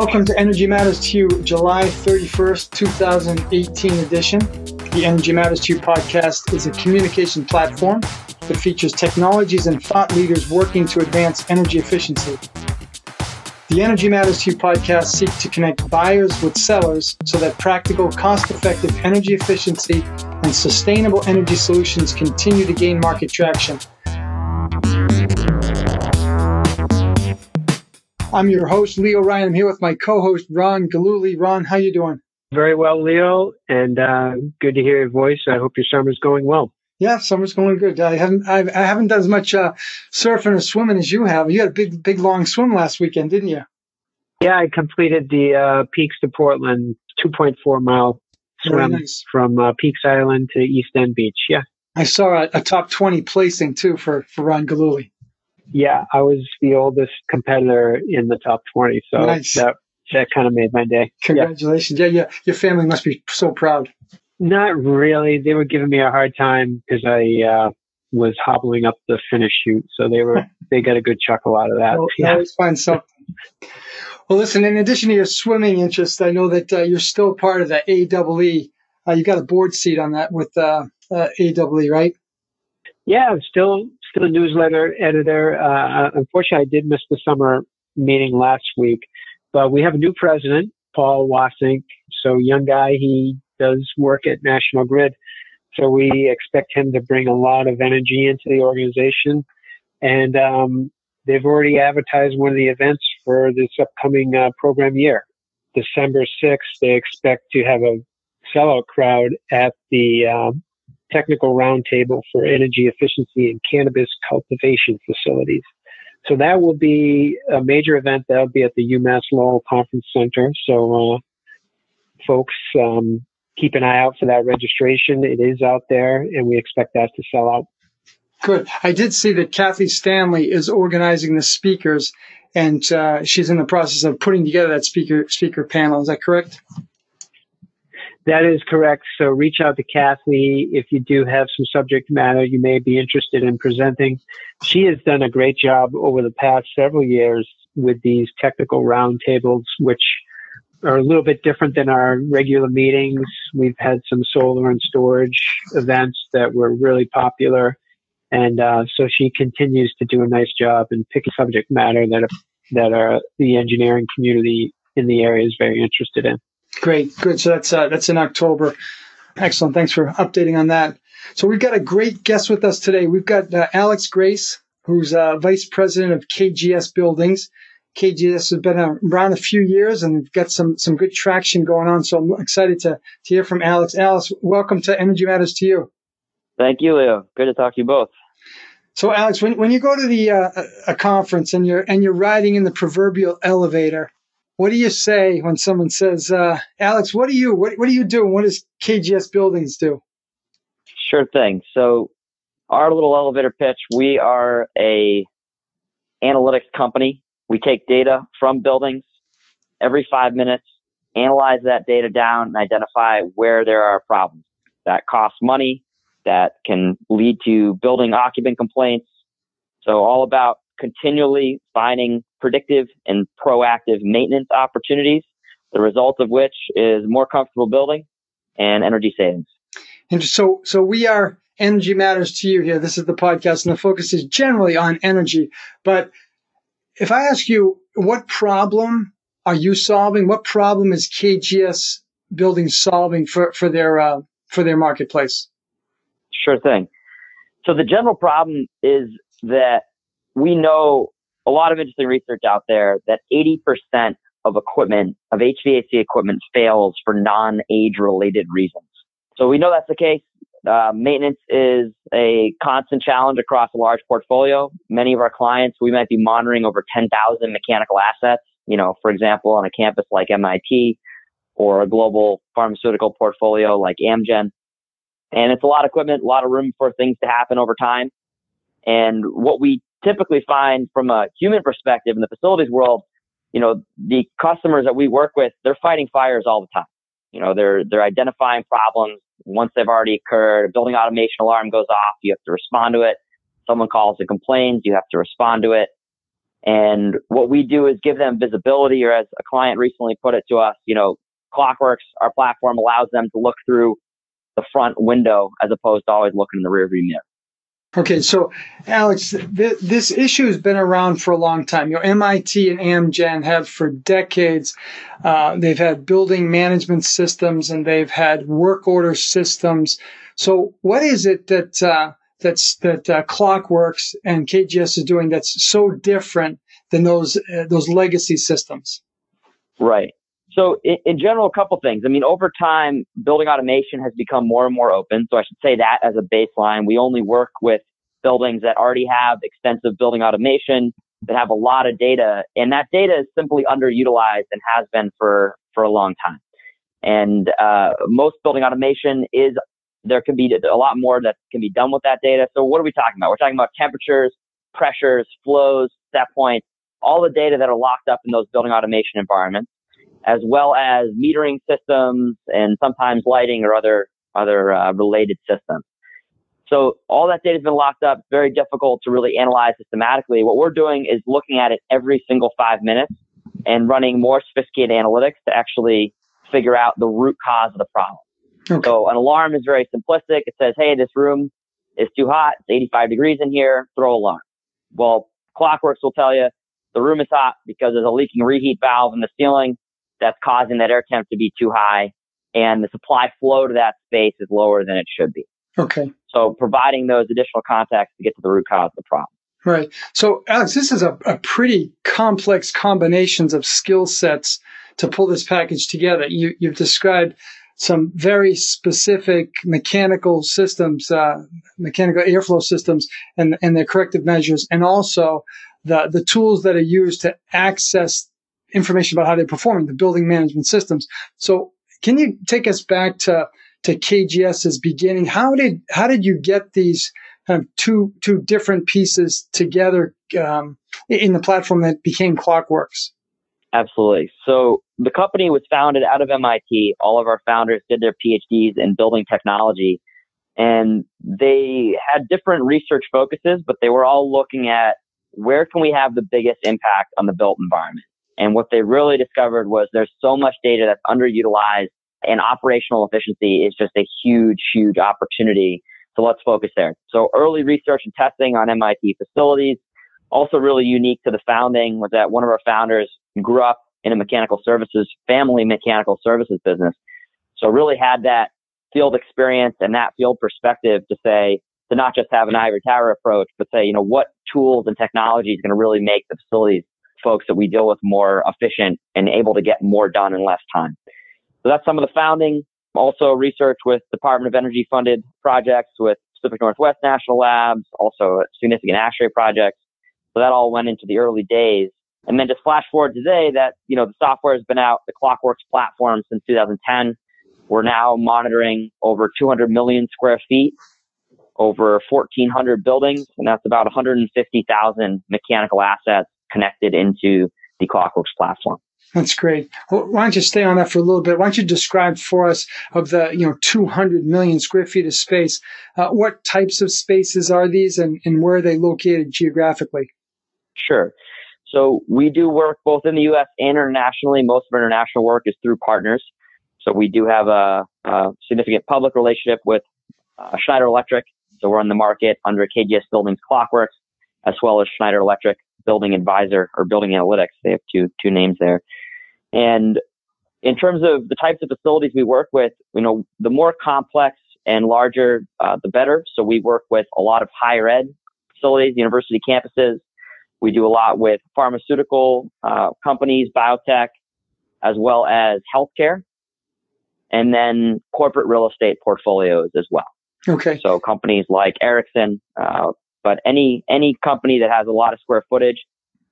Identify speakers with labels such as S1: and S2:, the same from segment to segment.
S1: Welcome to Energy Matters to You, July 31st, 2018 edition. The Energy Matters to You podcast is a communication platform that features technologies and thought leaders working to advance energy efficiency. The Energy Matters to You podcast seeks to connect buyers with sellers so that practical, cost effective energy efficiency and sustainable energy solutions continue to gain market traction. I'm your host, Leo Ryan. I'm here with my co-host, Ron Galuli. Ron, how you doing?
S2: Very well, Leo, and uh, good to hear your voice. I hope your summer's going well.
S1: Yeah, summer's going good. I haven't I've, I haven't done as much uh, surfing or swimming as you have. You had a big big long swim last weekend, didn't you?
S2: Yeah, I completed the uh, Peaks to Portland 2.4 mile swim nice. from uh, Peaks Island to East End Beach. Yeah,
S1: I saw a, a top 20 placing too for for Ron Galuli.
S2: Yeah, I was the oldest competitor in the top 20, so nice. that that kind of made my day.
S1: Congratulations! Yeah. yeah, yeah, your family must be so proud.
S2: Not really. They were giving me a hard time because I uh, was hobbling up the finish chute, so they were they got a good chuckle out of that.
S1: Well, yeah. always find something. well, listen. In addition to your swimming interest, I know that uh, you're still part of the AEE. Uh, you got a board seat on that with uh, uh, AEE, right?
S2: Yeah, I'm still still a newsletter editor. Uh, unfortunately, I did miss the summer meeting last week, but we have a new president, Paul Wasink. So young guy, he does work at National Grid. So we expect him to bring a lot of energy into the organization. And um, they've already advertised one of the events for this upcoming uh, program year. December 6th, they expect to have a sellout crowd at the um, technical roundtable for energy efficiency in cannabis cultivation facilities. So that will be a major event. That'll be at the UMass Lowell Conference Center. So, uh, folks, um, keep an eye out for that registration. It is out there, and we expect that to sell out.
S1: Good. I did see that Kathy Stanley is organizing the speakers, and uh, she's in the process of putting together that speaker speaker panel. Is that correct?
S2: That is correct. So reach out to Kathy if you do have some subject matter you may be interested in presenting. She has done a great job over the past several years with these technical roundtables, which are a little bit different than our regular meetings. We've had some solar and storage events that were really popular. And uh, so she continues to do a nice job and pick subject matter that, that are the engineering community in the area is very interested in.
S1: Great, good. So that's uh, that's in October. Excellent. Thanks for updating on that. So we've got a great guest with us today. We've got uh, Alex Grace, who's uh, vice president of KGS Buildings. KGS has been around a few years and we've got some some good traction going on. So I'm excited to to hear from Alex. Alex, welcome to Energy Matters to you.
S3: Thank you, Leo. Good to talk to you both.
S1: So, Alex, when, when you go to the uh, a conference and you're and you're riding in the proverbial elevator, what do you say when someone says, uh, "Alex, what do you what, what do you do? What does KGS Buildings do?"
S3: Sure thing. So, our little elevator pitch: we are a analytics company. We take data from buildings every five minutes, analyze that data down, and identify where there are problems that cost money, that can lead to building occupant complaints. So, all about continually finding predictive and proactive maintenance opportunities, the result of which is more comfortable building and energy savings.
S1: And so, so we are Energy Matters to You here. This is the podcast, and the focus is generally on energy. But if I ask you, what problem are you solving? What problem is KGS Building solving for for their uh, for their marketplace?
S3: Sure thing. So the general problem is that we know a lot of interesting research out there that 80% of equipment, of HVAC equipment fails for non-age related reasons. So we know that's the case. Uh, maintenance is a constant challenge across a large portfolio. Many of our clients, we might be monitoring over 10,000 mechanical assets. You know, for example, on a campus like MIT or a global pharmaceutical portfolio like Amgen. And it's a lot of equipment, a lot of room for things to happen over time. And what we typically find from a human perspective in the facilities world, you know, the customers that we work with, they're fighting fires all the time. You know, they're, they're identifying problems once they've already occurred. A building automation alarm goes off. You have to respond to it. Someone calls and complains. You have to respond to it. And what we do is give them visibility, or as a client recently put it to us, you know, Clockworks, our platform allows them to look through the front window as opposed to always looking in the rearview mirror.
S1: Okay, so Alex, th- this issue has been around for a long time. You know, MIT and Amgen have for decades. Uh, they've had building management systems and they've had work order systems. So, what is it that uh, that's that uh, Clockworks and KGS is doing that's so different than those uh, those legacy systems?
S3: Right. So in, in, general, a couple things. I mean, over time, building automation has become more and more open. So I should say that as a baseline. We only work with buildings that already have extensive building automation that have a lot of data, and that data is simply underutilized and has been for for a long time. And uh, most building automation is there can be a lot more that can be done with that data. So what are we talking about? We're talking about temperatures, pressures, flows, set points, all the data that are locked up in those building automation environments as well as metering systems and sometimes lighting or other other uh, related systems. So all that data has been locked up. Very difficult to really analyze systematically. What we're doing is looking at it every single five minutes and running more sophisticated analytics to actually figure out the root cause of the problem. Okay. So an alarm is very simplistic. It says, "Hey, this room is too hot. It's 85 degrees in here. Throw alarm." Well, Clockworks will tell you the room is hot because there's a leaking reheat valve in the ceiling that's causing that air temp to be too high and the supply flow to that space is lower than it should be.
S1: Okay.
S3: So providing those additional contacts to get to the root cause of the problem.
S1: Right. So Alex, this is a, a pretty complex combinations of skill sets to pull this package together. You, you've described some very specific mechanical systems, uh, mechanical airflow systems and, and their corrective measures, and also the, the tools that are used to access information about how they're performing, the building management systems. So can you take us back to, to KGS's beginning? How did, how did you get these kind of two, two different pieces together, um, in the platform that became Clockworks?
S3: Absolutely. So the company was founded out of MIT. All of our founders did their PhDs in building technology and they had different research focuses, but they were all looking at where can we have the biggest impact on the built environment? And what they really discovered was there's so much data that's underutilized and operational efficiency is just a huge, huge opportunity. So let's focus there. So early research and testing on MIT facilities. Also really unique to the founding was that one of our founders grew up in a mechanical services, family mechanical services business. So really had that field experience and that field perspective to say, to not just have an ivory tower approach, but say, you know, what tools and technology is going to really make the facilities folks that we deal with more efficient and able to get more done in less time. So that's some of the founding. Also research with Department of Energy funded projects with Pacific Northwest National Labs, also significant ASHRAE projects. So that all went into the early days. And then just flash forward today that, you know, the software has been out, the Clockworks platform since 2010. We're now monitoring over 200 million square feet, over 1,400 buildings, and that's about 150,000 mechanical assets connected into the Clockworks platform.
S1: That's great. Well, why don't you stay on that for a little bit? Why don't you describe for us of the you know 200 million square feet of space? Uh, what types of spaces are these, and, and where are they located geographically?
S3: Sure. So we do work both in the U.S. and internationally. Most of our international work is through partners. So we do have a, a significant public relationship with uh, Schneider Electric. So we're on the market under KGS Buildings Clockworks, as well as Schneider Electric Building Advisor or Building Analytics. They have two two names there. And in terms of the types of facilities we work with, you know, the more complex and larger, uh, the better. So we work with a lot of higher ed facilities, university campuses. We do a lot with pharmaceutical uh, companies, biotech, as well as healthcare, and then corporate real estate portfolios as well.
S1: Okay.
S3: So companies like Ericsson, uh, but any, any company that has a lot of square footage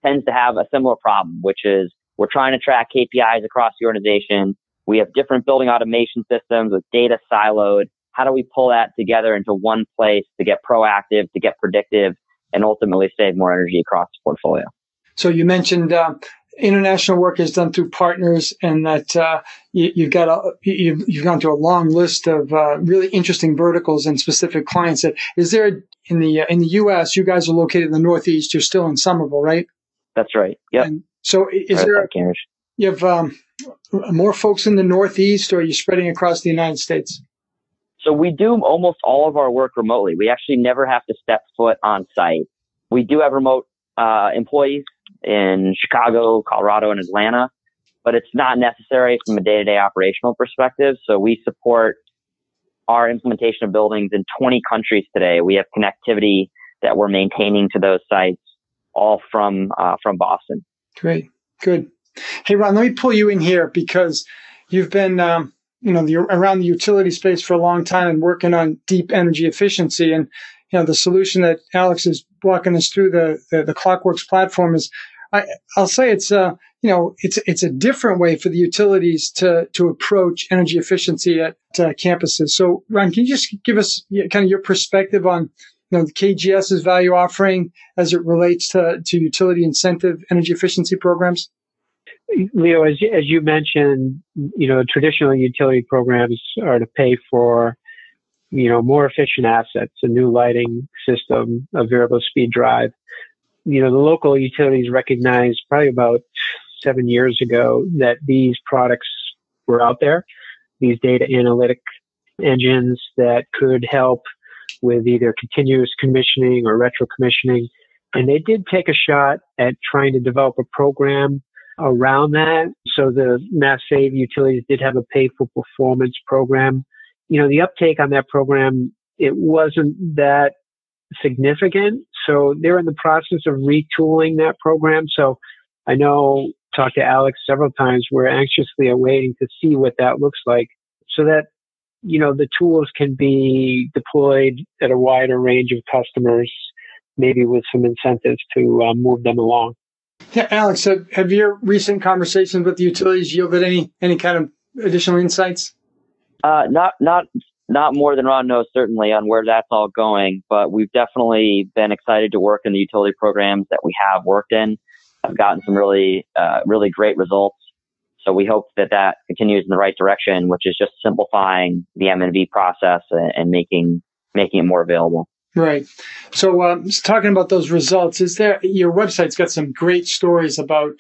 S3: tends to have a similar problem, which is we're trying to track KPIs across the organization. We have different building automation systems with data siloed. How do we pull that together into one place to get proactive, to get predictive, and ultimately save more energy across the portfolio?
S1: So you mentioned uh, international work is done through partners, and that uh, you, have got a, you've, you've, gone through a long list of uh, really interesting verticals and specific clients. Is there in the uh, in the U.S. You guys are located in the Northeast. You're still in Somerville, right?
S3: That's right. Yep. And
S1: so is there, a, you have um, more folks in the Northeast or are you spreading across the United States?
S3: So we do almost all of our work remotely. We actually never have to step foot on site. We do have remote uh, employees in Chicago, Colorado, and Atlanta, but it's not necessary from a day-to-day operational perspective. So we support our implementation of buildings in 20 countries today. We have connectivity that we're maintaining to those sites, all from uh, from Boston.
S1: Great, good. Hey Ron, let me pull you in here because you've been um, you know the, around the utility space for a long time and working on deep energy efficiency and you know the solution that Alex is walking us through the the, the Clockworks platform is I, will say it's a uh, you know it's it's a different way for the utilities to to approach energy efficiency at uh, campuses. So Ron, can you just give us kind of your perspective on you know the KGS's value offering as it relates to to utility incentive energy efficiency programs?
S2: Leo, as, as you mentioned, you know, traditional utility programs are to pay for, you know, more efficient assets, a new lighting system, a variable speed drive. You know, the local utilities recognized probably about seven years ago that these products were out there, these data analytic engines that could help with either continuous commissioning or retro commissioning. And they did take a shot at trying to develop a program around that. So the Mass Save utilities did have a pay for performance program. You know, the uptake on that program, it wasn't that significant. So they're in the process of retooling that program. So I know, talked to Alex several times. We're anxiously awaiting to see what that looks like so that, you know, the tools can be deployed at a wider range of customers, maybe with some incentives to uh, move them along.
S1: Yeah, Alex, have, have your recent conversations with the utilities yielded any any kind of additional insights?
S3: Uh, not not not more than Ron knows certainly on where that's all going, but we've definitely been excited to work in the utility programs that we have worked in. I've gotten some really uh, really great results. So we hope that that continues in the right direction, which is just simplifying the M&V process and, and making making it more available.
S1: Right. So, um, talking about those results, is there your website's got some great stories about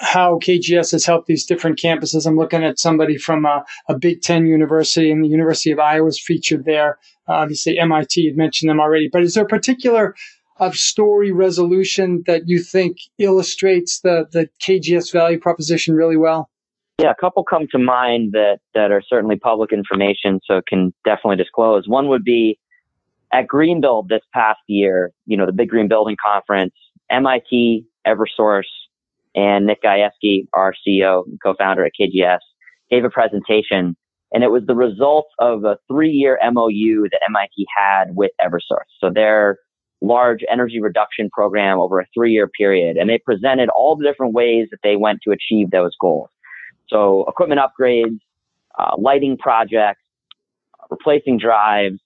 S1: how KGS has helped these different campuses. I'm looking at somebody from a, a Big Ten university, and the University of Iowa is featured there. Uh, obviously, MIT, you'd mentioned them already. But is there a particular of uh, story resolution that you think illustrates the, the KGS value proposition really well?
S3: Yeah, a couple come to mind that, that are certainly public information, so can definitely disclose. One would be at Greenbuild this past year, you know, the big green building conference, MIT, Eversource, and Nick Gayeski, our CEO and co-founder at KGS, gave a presentation and it was the result of a three-year MOU that MIT had with Eversource. So their large energy reduction program over a three-year period. And they presented all the different ways that they went to achieve those goals. So equipment upgrades, uh, lighting projects, replacing drives,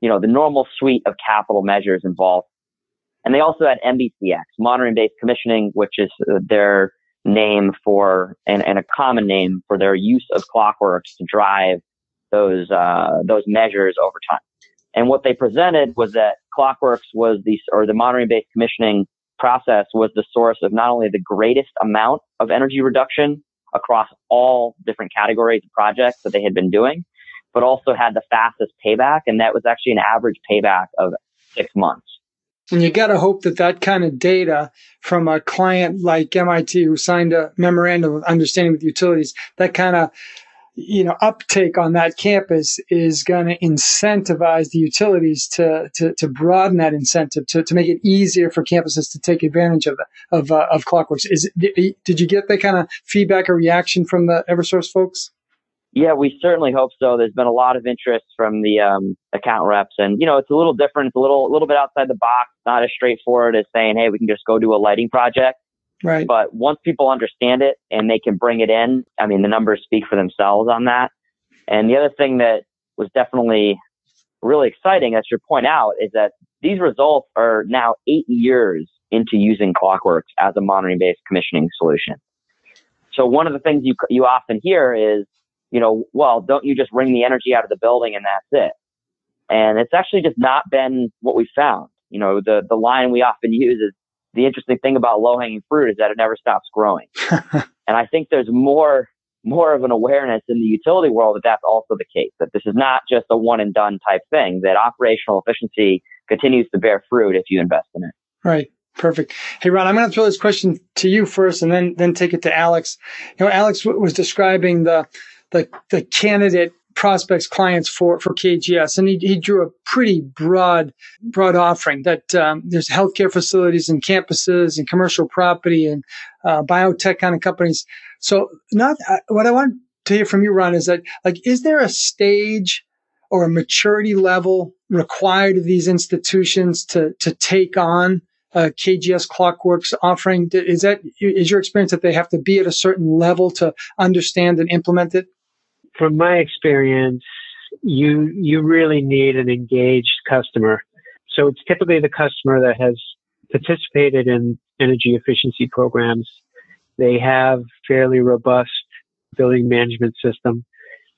S3: you know, the normal suite of capital measures involved. And they also had MBCX, monitoring based commissioning, which is uh, their name for, and, and, a common name for their use of clockworks to drive those, uh, those measures over time. And what they presented was that clockworks was the, or the monitoring based commissioning process was the source of not only the greatest amount of energy reduction across all different categories of projects that they had been doing, but also had the fastest payback. And that was actually an average payback of six months.
S1: And you got to hope that that kind of data from a client like MIT who signed a memorandum of understanding with utilities, that kind of you know uptake on that campus is going to incentivize the utilities to, to to broaden that incentive to, to make it easier for campuses to take advantage of of uh, of Clockworks. Is did you get that kind of feedback or reaction from the EverSource folks?
S3: Yeah, we certainly hope so. There's been a lot of interest from the um, account reps, and you know it's a little different. It's a little a little bit outside the box. Not as straightforward as saying, "Hey, we can just go do a lighting project."
S1: Right.
S3: But once people understand it and they can bring it in, I mean, the numbers speak for themselves on that. And the other thing that was definitely really exciting, as you point out, is that these results are now eight years into using Clockworks as a monitoring-based commissioning solution. So one of the things you you often hear is you know, well, don't you just bring the energy out of the building and that's it? And it's actually just not been what we found. You know, the, the line we often use is the interesting thing about low hanging fruit is that it never stops growing. and I think there's more more of an awareness in the utility world that that's also the case, that this is not just a one and done type thing, that operational efficiency continues to bear fruit if you invest in it.
S1: Right. Perfect. Hey, Ron, I'm going to throw this question to you first and then, then take it to Alex. You know, Alex w- was describing the, the, the candidate prospects clients for, for KGS. And he, he drew a pretty broad, broad offering that um, there's healthcare facilities and campuses and commercial property and uh, biotech kind of companies. So not uh, what I want to hear from you, Ron, is that like, is there a stage or a maturity level required of these institutions to, to take on uh, KGS Clockworks offering? Is that is your experience that they have to be at a certain level to understand and implement it?
S2: From my experience, you you really need an engaged customer. So it's typically the customer that has participated in energy efficiency programs. They have fairly robust building management system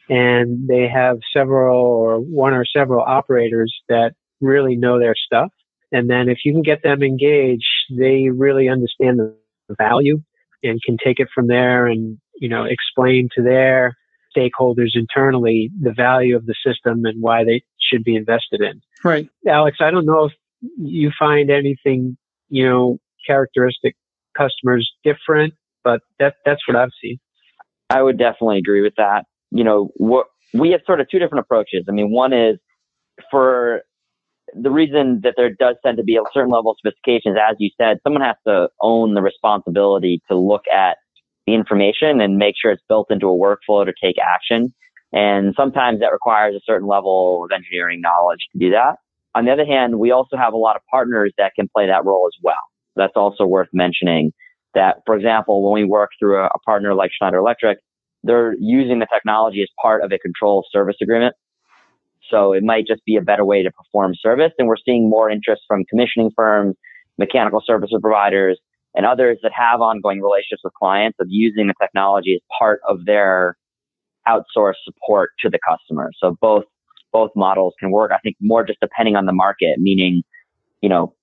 S2: and they have several or one or several operators that really know their stuff and then if you can get them engaged, they really understand the value and can take it from there and, you know, explain to their stakeholders internally the value of the system and why they should be invested in.
S1: Right.
S2: Alex, I don't know if you find anything, you know, characteristic customers different, but that that's what I've seen.
S3: I would definitely agree with that. You know, what we have sort of two different approaches. I mean, one is for the reason that there does tend to be a certain level of sophistication is, as you said, someone has to own the responsibility to look at the information and make sure it's built into a workflow to take action. And sometimes that requires a certain level of engineering knowledge to do that. On the other hand, we also have a lot of partners that can play that role as well. That's also worth mentioning that, for example, when we work through a, a partner like Schneider Electric, they're using the technology as part of a control service agreement. So it might just be a better way to perform service. And we're seeing more interest from commissioning firms, mechanical service providers, and others that have ongoing relationships with clients of using the technology as part of their outsourced support to the customer. So both both models can work. I think more just depending on the market, meaning, you know,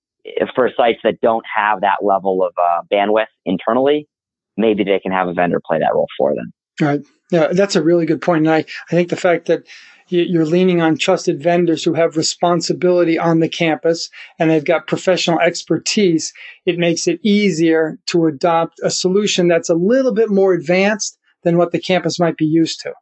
S3: for sites that don't have that level of uh, bandwidth internally, maybe they can have a vendor play that role for them.
S1: Right. Yeah, that's a really good point. And I, I think the fact that you're leaning on trusted vendors who have responsibility on the campus and they've got professional expertise, it makes it easier to adopt a solution that's a little bit more advanced than what the campus might be used to.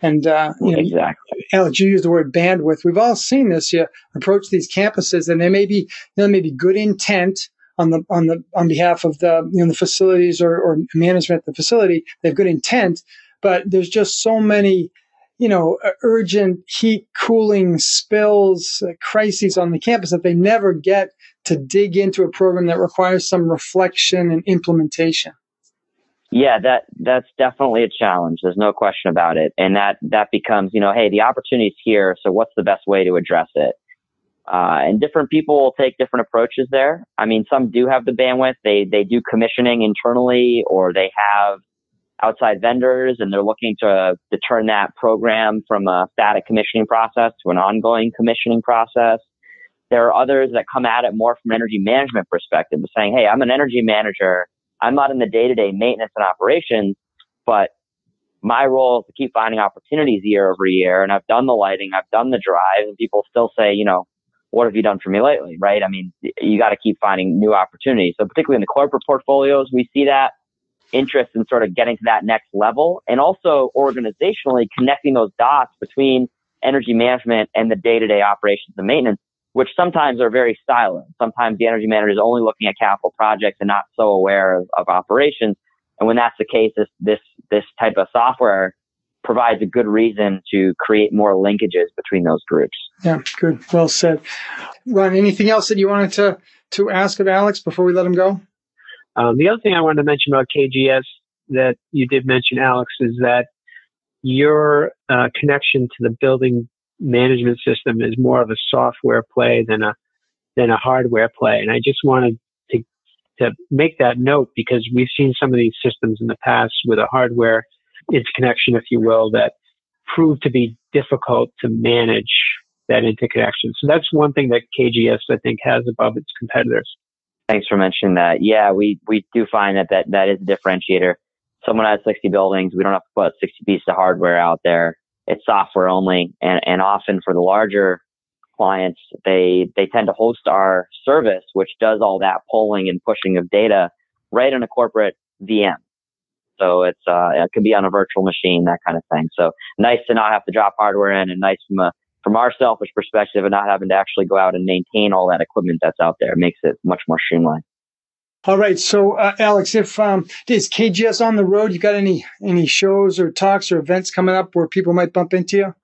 S1: And uh, you know,
S3: exactly.
S1: Alex, you use the word bandwidth. We've all seen this. You approach these campuses, and there may be there may be good intent on the on the on behalf of the you know the facilities or, or management of the facility. They have good intent, but there's just so many you know, urgent heat cooling spills, uh, crises on the campus that they never get to dig into a program that requires some reflection and implementation.
S3: Yeah, that that's definitely a challenge. There's no question about it, and that that becomes, you know, hey, the opportunity's here. So what's the best way to address it? Uh, and different people will take different approaches there. I mean, some do have the bandwidth. They they do commissioning internally, or they have outside vendors and they're looking to, to turn that program from a static commissioning process to an ongoing commissioning process. There are others that come at it more from an energy management perspective, saying, Hey, I'm an energy manager. I'm not in the day to day maintenance and operations, but my role is to keep finding opportunities year over year. And I've done the lighting, I've done the drive, and people still say, you know, what have you done for me lately? Right? I mean, you got to keep finding new opportunities. So particularly in the corporate portfolios, we see that interest in sort of getting to that next level and also organizationally connecting those dots between energy management and the day-to-day operations and maintenance, which sometimes are very silent. Sometimes the energy manager is only looking at capital projects and not so aware of, of operations. And when that's the case, this, this, this type of software provides a good reason to create more linkages between those groups.
S1: Yeah, good. Well said. Ron, anything else that you wanted to, to ask of Alex before we let him go?
S2: Um, the other thing I wanted to mention about KGS that you did mention, Alex, is that your uh, connection to the building management system is more of a software play than a than a hardware play. And I just wanted to to make that note because we've seen some of these systems in the past with a hardware interconnection, if you will, that proved to be difficult to manage that interconnection. So that's one thing that KGS I think has above its competitors.
S3: Thanks for mentioning that. Yeah, we, we do find that, that that is a differentiator. Someone has 60 buildings. We don't have to put 60 pieces of hardware out there. It's software only. And, and often for the larger clients, they, they tend to host our service, which does all that pulling and pushing of data right in a corporate VM. So it's, uh, it could be on a virtual machine, that kind of thing. So nice to not have to drop hardware in and nice from a, from our selfish perspective and not having to actually go out and maintain all that equipment that's out there. It makes it much more streamlined.
S1: All right. So, uh, Alex, if um, is KGS on the road, you got any any shows or talks or events coming up where people might bump into you?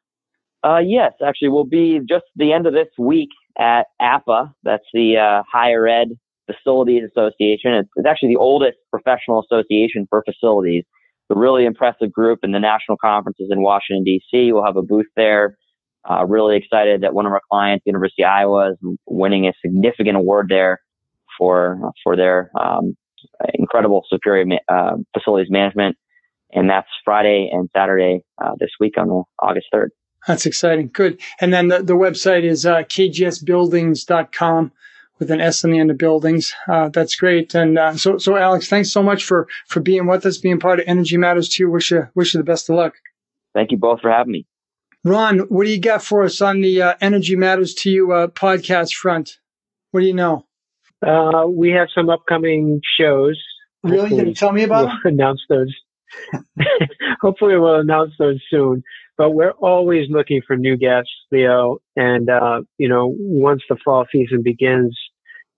S3: Uh, yes, actually, we'll be just the end of this week at APPA. That's the uh, Higher Ed Facilities Association. It's, actually the oldest professional association for facilities. It's a really impressive group, and the national conferences in Washington D.C. We'll have a booth there. Uh, really excited that one of our clients, University of Iowa, is winning a significant award there for for their um, incredible superior uh, facilities management, and that's Friday and Saturday uh, this week on August third.
S1: That's exciting. Good. And then the, the website is uh, kgsbuildings.com with an S on the end of buildings. Uh, that's great. And uh, so, so Alex, thanks so much for for being with us, being part of Energy Matters too. Wish you wish you the best of luck.
S3: Thank you both for having me.
S1: Ron, what do you got for us on the uh, Energy Matters to You uh, podcast front? What do you know?
S2: Uh, we have some upcoming shows.
S1: Really? Can you tell me about
S2: we'll them? Announce those. Hopefully, we'll announce those soon. But we're always looking for new guests, Leo. And uh, you know, once the fall season begins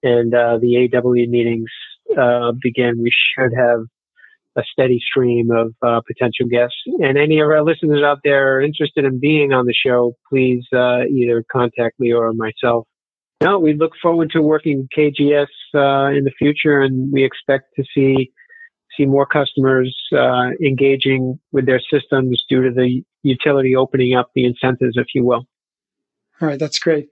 S2: and uh, the AW meetings uh, begin, we should have a steady stream of uh, potential guests. And any of our listeners out there are interested in being on the show, please uh, either contact me or myself. No, we look forward to working KGS uh, in the future, and we expect to see see more customers uh, engaging with their systems due to the utility opening up the incentives, if you will.
S1: All right, that's great.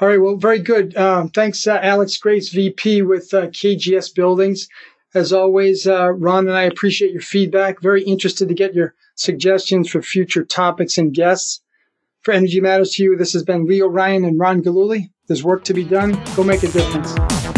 S1: All right, well, very good. Um, thanks, uh, Alex Grace, VP with uh, KGS Buildings. As always, uh, Ron and I appreciate your feedback. Very interested to get your suggestions for future topics and guests. For Energy Matters to You, this has been Leo Ryan and Ron Galuli. There's work to be done. Go make a difference.